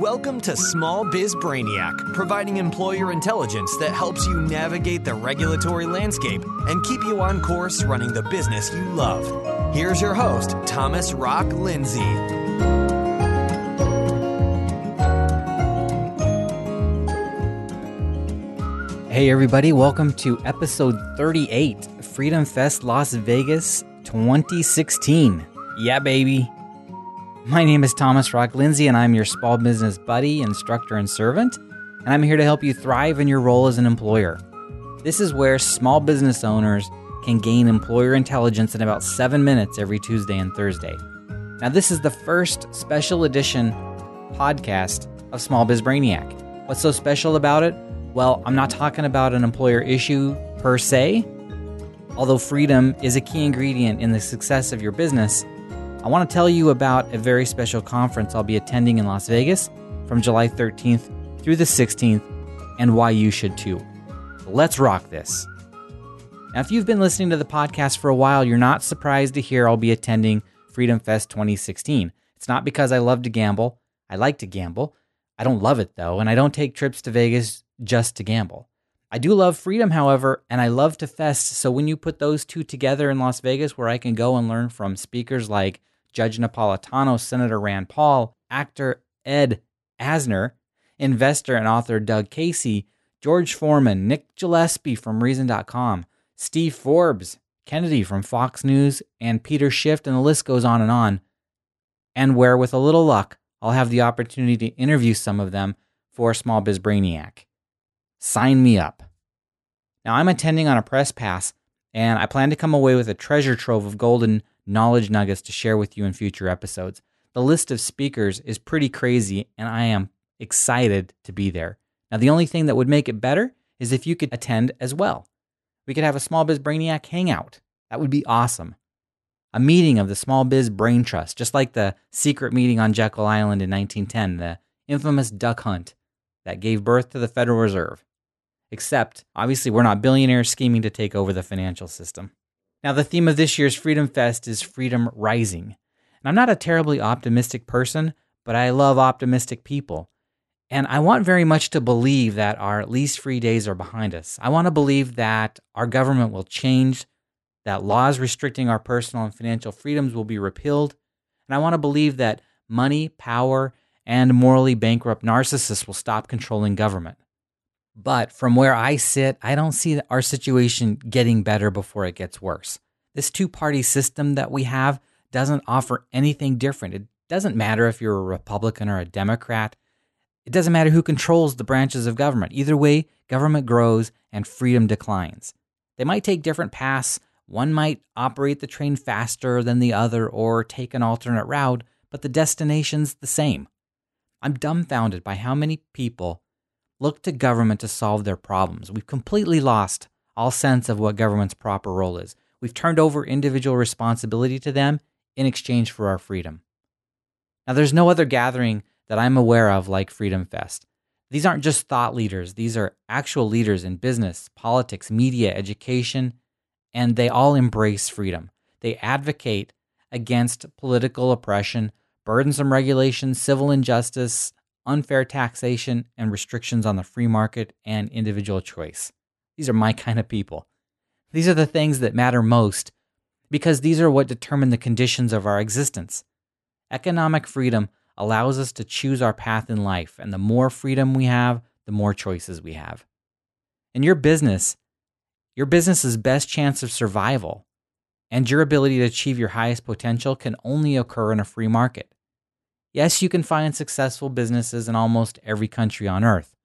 Welcome to Small Biz Brainiac, providing employer intelligence that helps you navigate the regulatory landscape and keep you on course running the business you love. Here's your host, Thomas Rock Lindsay. Hey, everybody, welcome to episode 38 Freedom Fest Las Vegas 2016. Yeah, baby. My name is Thomas Rock Lindsay, and I'm your small business buddy, instructor, and servant, and I'm here to help you thrive in your role as an employer. This is where small business owners can gain employer intelligence in about seven minutes every Tuesday and Thursday. Now, this is the first special edition podcast of Small Biz Brainiac. What's so special about it? Well, I'm not talking about an employer issue per se, although freedom is a key ingredient in the success of your business. I want to tell you about a very special conference I'll be attending in Las Vegas from July 13th through the 16th and why you should too. Let's rock this. Now, if you've been listening to the podcast for a while, you're not surprised to hear I'll be attending Freedom Fest 2016. It's not because I love to gamble. I like to gamble. I don't love it though, and I don't take trips to Vegas just to gamble. I do love freedom, however, and I love to fest. So when you put those two together in Las Vegas, where I can go and learn from speakers like Judge Napolitano, Senator Rand Paul, actor Ed Asner, investor and author Doug Casey, George Foreman, Nick Gillespie from Reason.com, Steve Forbes, Kennedy from Fox News, and Peter Schiff, and the list goes on and on. And where, with a little luck, I'll have the opportunity to interview some of them for Small Biz Brainiac. Sign me up. Now, I'm attending on a press pass, and I plan to come away with a treasure trove of golden knowledge nuggets to share with you in future episodes. The list of speakers is pretty crazy, and I am excited to be there. Now, the only thing that would make it better is if you could attend as well. We could have a Small Biz Brainiac hangout. That would be awesome. A meeting of the Small Biz Brain Trust, just like the secret meeting on Jekyll Island in 1910, the infamous duck hunt that gave birth to the Federal Reserve. Except, obviously, we're not billionaires scheming to take over the financial system. Now, the theme of this year's Freedom Fest is Freedom Rising. And I'm not a terribly optimistic person, but I love optimistic people. And I want very much to believe that our least free days are behind us. I want to believe that our government will change, that laws restricting our personal and financial freedoms will be repealed. And I want to believe that money, power, and morally bankrupt narcissists will stop controlling government. But from where I sit, I don't see our situation getting better before it gets worse. This two party system that we have doesn't offer anything different. It doesn't matter if you're a Republican or a Democrat. It doesn't matter who controls the branches of government. Either way, government grows and freedom declines. They might take different paths. One might operate the train faster than the other or take an alternate route, but the destination's the same. I'm dumbfounded by how many people look to government to solve their problems. We've completely lost all sense of what government's proper role is. We've turned over individual responsibility to them in exchange for our freedom. Now, there's no other gathering that I'm aware of like Freedom Fest. These aren't just thought leaders, these are actual leaders in business, politics, media, education, and they all embrace freedom. They advocate against political oppression, burdensome regulations, civil injustice, unfair taxation, and restrictions on the free market and individual choice. These are my kind of people. These are the things that matter most because these are what determine the conditions of our existence. Economic freedom allows us to choose our path in life, and the more freedom we have, the more choices we have. In your business, your business's best chance of survival and your ability to achieve your highest potential can only occur in a free market. Yes, you can find successful businesses in almost every country on earth,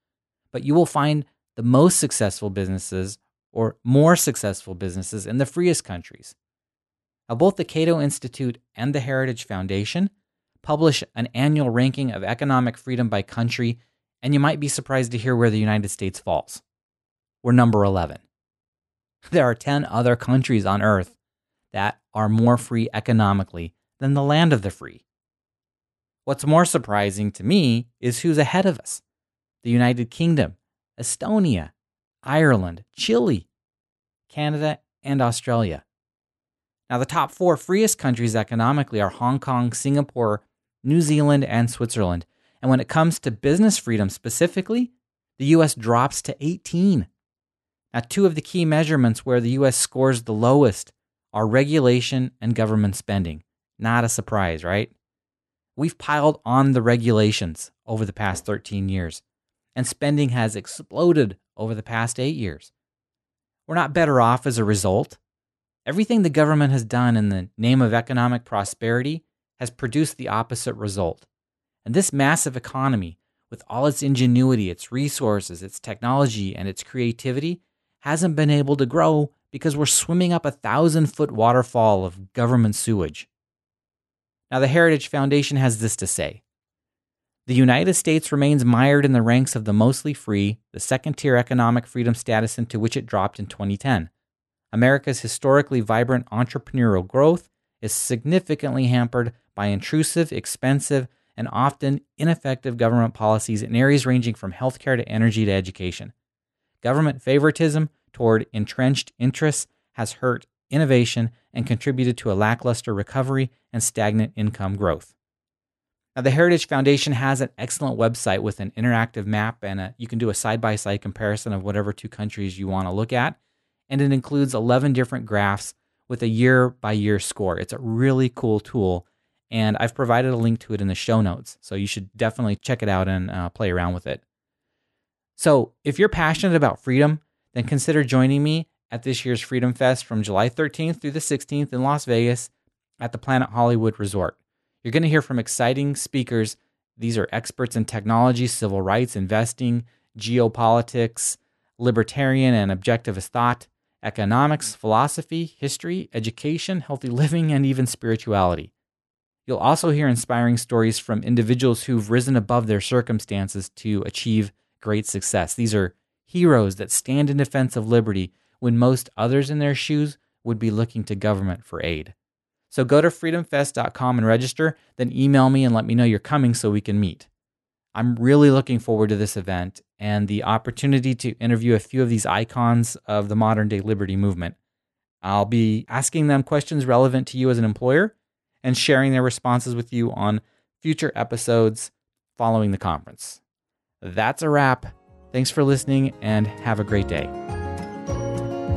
but you will find the most successful businesses or more successful businesses in the freest countries. Now, both the Cato Institute and the Heritage Foundation publish an annual ranking of economic freedom by country, and you might be surprised to hear where the United States falls. We're number 11. There are 10 other countries on earth that are more free economically than the land of the free. What's more surprising to me is who's ahead of us the United Kingdom, Estonia, Ireland, Chile, Canada, and Australia. Now, the top four freest countries economically are Hong Kong, Singapore, New Zealand, and Switzerland. And when it comes to business freedom specifically, the US drops to 18. Now, two of the key measurements where the US scores the lowest are regulation and government spending. Not a surprise, right? We've piled on the regulations over the past 13 years, and spending has exploded over the past eight years. We're not better off as a result. Everything the government has done in the name of economic prosperity has produced the opposite result. And this massive economy, with all its ingenuity, its resources, its technology, and its creativity, hasn't been able to grow because we're swimming up a thousand foot waterfall of government sewage. Now, the Heritage Foundation has this to say The United States remains mired in the ranks of the mostly free, the second tier economic freedom status into which it dropped in 2010. America's historically vibrant entrepreneurial growth is significantly hampered by intrusive, expensive, and often ineffective government policies in areas ranging from healthcare to energy to education. Government favoritism toward entrenched interests has hurt innovation and contributed to a lackluster recovery and stagnant income growth. Now, the Heritage Foundation has an excellent website with an interactive map, and a, you can do a side by side comparison of whatever two countries you want to look at. And it includes 11 different graphs with a year by year score. It's a really cool tool, and I've provided a link to it in the show notes. So you should definitely check it out and uh, play around with it. So, if you're passionate about freedom, then consider joining me at this year's Freedom Fest from July 13th through the 16th in Las Vegas at the Planet Hollywood Resort. You're going to hear from exciting speakers. These are experts in technology, civil rights, investing, geopolitics, libertarian and objectivist thought, economics, philosophy, history, education, healthy living, and even spirituality. You'll also hear inspiring stories from individuals who've risen above their circumstances to achieve great success. These are heroes that stand in defense of liberty when most others in their shoes would be looking to government for aid. So go to freedomfest.com and register, then email me and let me know you're coming so we can meet. I'm really looking forward to this event and the opportunity to interview a few of these icons of the modern day liberty movement. I'll be asking them questions relevant to you as an employer and sharing their responses with you on future episodes following the conference. That's a wrap. Thanks for listening and have a great day.